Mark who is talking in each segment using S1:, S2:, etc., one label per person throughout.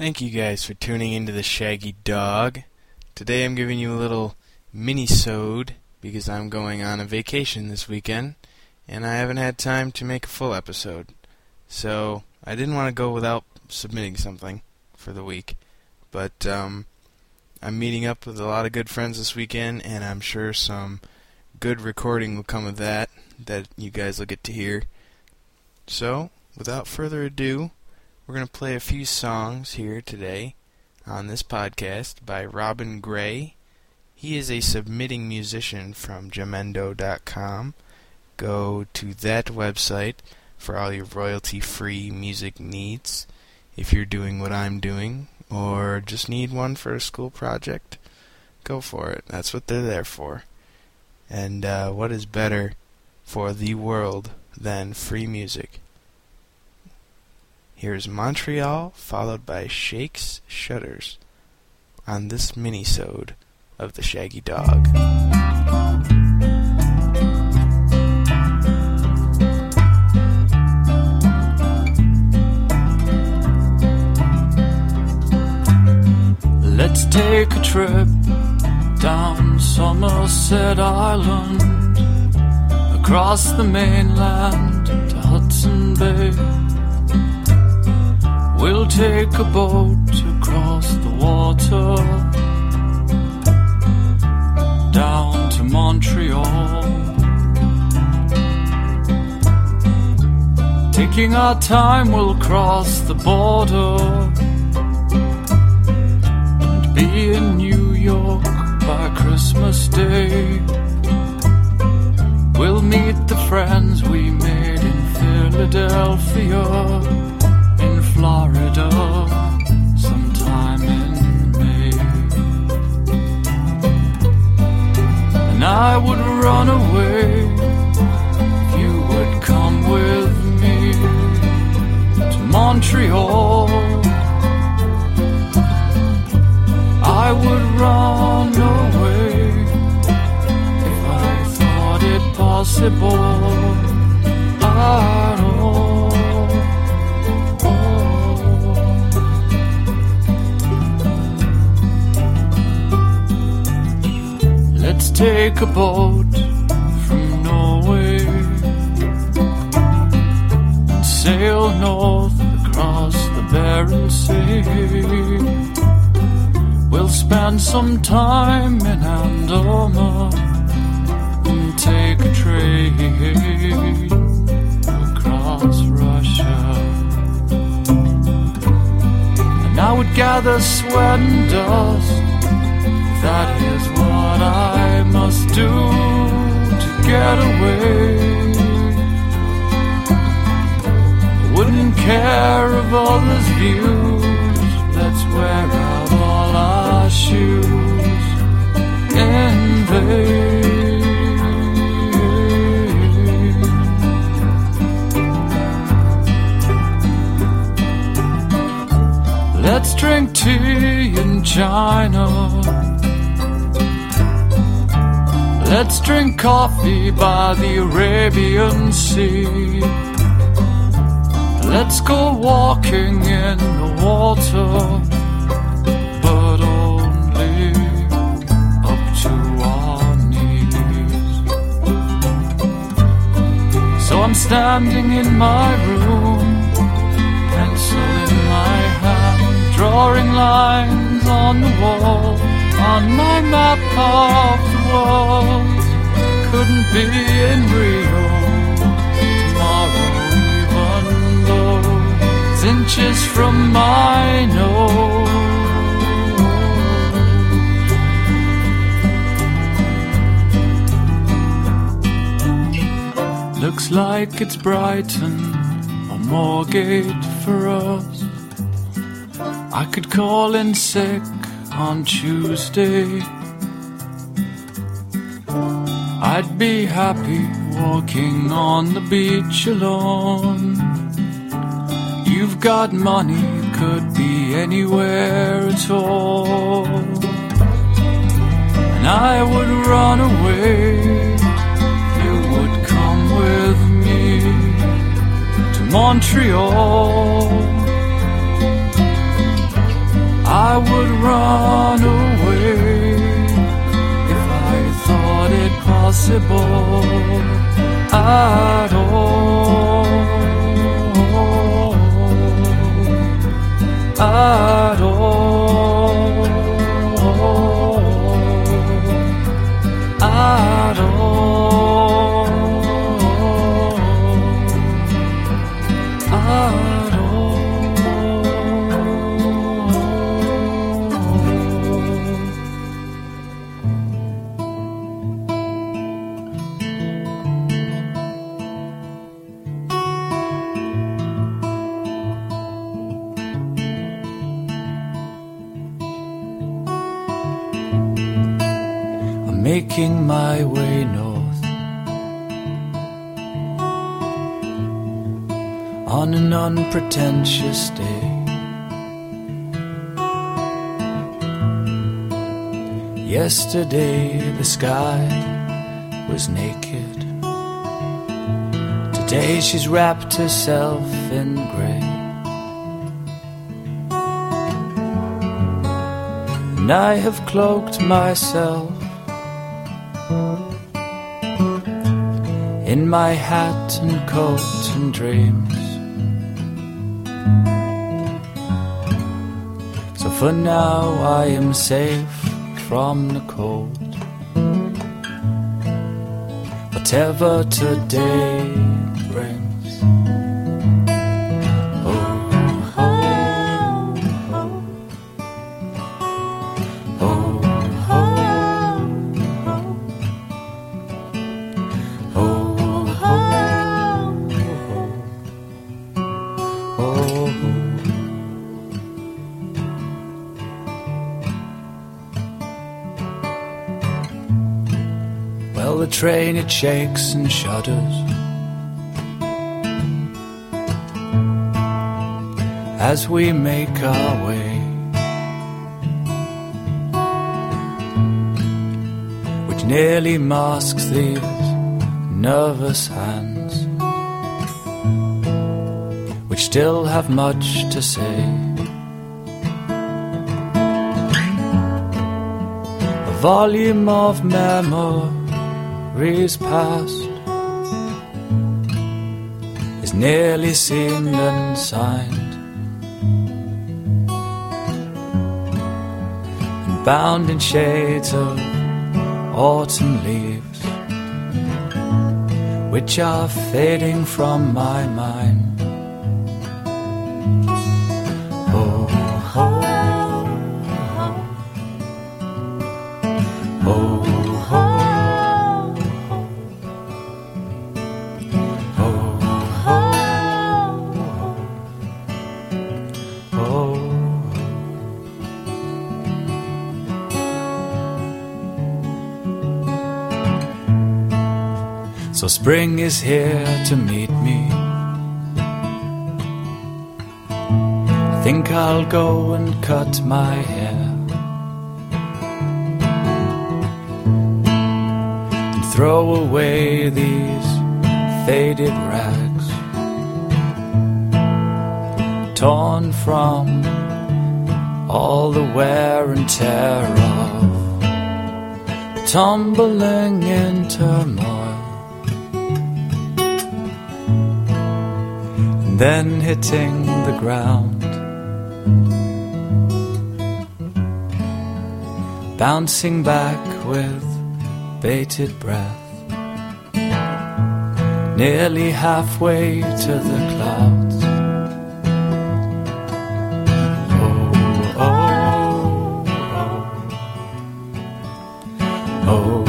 S1: Thank you guys for tuning into the Shaggy Dog. Today I'm giving you a little mini-sode because I'm going on a vacation this weekend and I haven't had time to make a full episode. So I didn't want to go without submitting something for the week. But um, I'm meeting up with a lot of good friends this weekend and I'm sure some good recording will come of that that you guys will get to hear. So, without further ado, we're going to play a few songs here today on this podcast by Robin Grey. He is a submitting musician from Jamendo.com. Go to that website for all your royalty free music needs. If you're doing what I'm doing, or just need one for a school project, go for it. That's what they're there for. And uh, what is better for the world than free music? Here's Montreal, followed by Shakes Shutters on this mini-sode of The Shaggy Dog.
S2: Let's take a trip down Somerset Island, across the mainland to Hudson Bay. We'll take a boat across the water down to Montreal. Taking our time, we'll cross the border and be in New York by Christmas Day. We'll meet the friends we made in Philadelphia Florida sometime in May. And I would run away if you would come with me to Montreal. I would run away if I thought it possible at take a boat from Norway and sail north across the Barents Sea. We'll spend some time in Andorra and take a train across Russia. And I would gather sweat and dust. That is what I must do to get away. I wouldn't care of others' views. Let's wear out all our shoes in vain. Let's drink tea in China. Let's drink coffee by the Arabian Sea. Let's go walking in the water, but only up to our knees. So I'm standing in my room, pencil in my hand, drawing lines on the wall, on my map of Couldn't be in Rio tomorrow, even though it's inches from my nose. Looks like it's Brighton or Moorgate for us. I could call in sick on Tuesday. I'd be happy walking on the beach alone. You've got money, could be anywhere at all. And I would run away you would come with me to Montreal. I would run away possible at all. At making my way north on an unpretentious day. Yesterday the sky was naked. Today she's wrapped herself in grey. And I have cloaked myself in my hat and coat and dreams. So for now I am safe from the cold. Whatever today brings. Train it shakes and shudders as we make our way. Which nearly masks these nervous hands, which still have much to say. A volume of memories past is nearly seamed and signed. And bound in shades of autumn leaves, which are fading from my mind. So spring is here to meet me. Think I'll go and cut my hair and throw away these faded rags torn from all the wear and tear of tumbling in turmoil. Then hitting the ground. Bouncing back with bated breath, nearly halfway to the clouds. Oh, oh, oh, oh,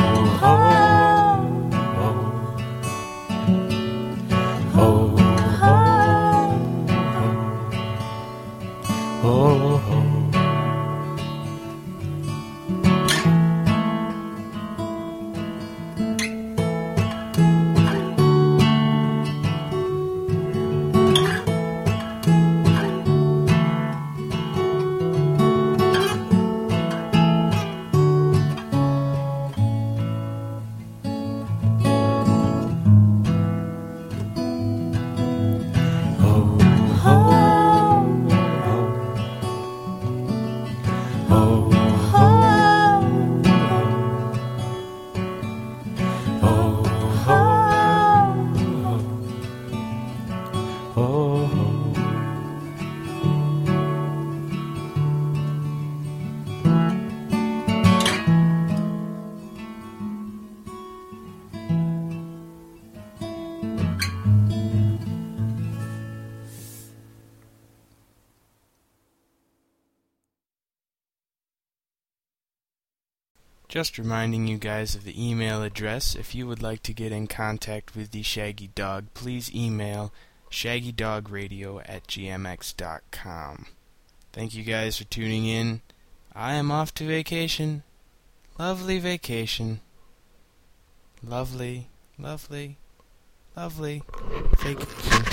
S1: Just reminding you guys of the email address. If you would like to get in contact with the Shaggy Dog, please email shaggydogradio at gmx.com. Thank you guys for tuning in. I am off to vacation. Lovely vacation. Lovely, lovely, lovely vacation.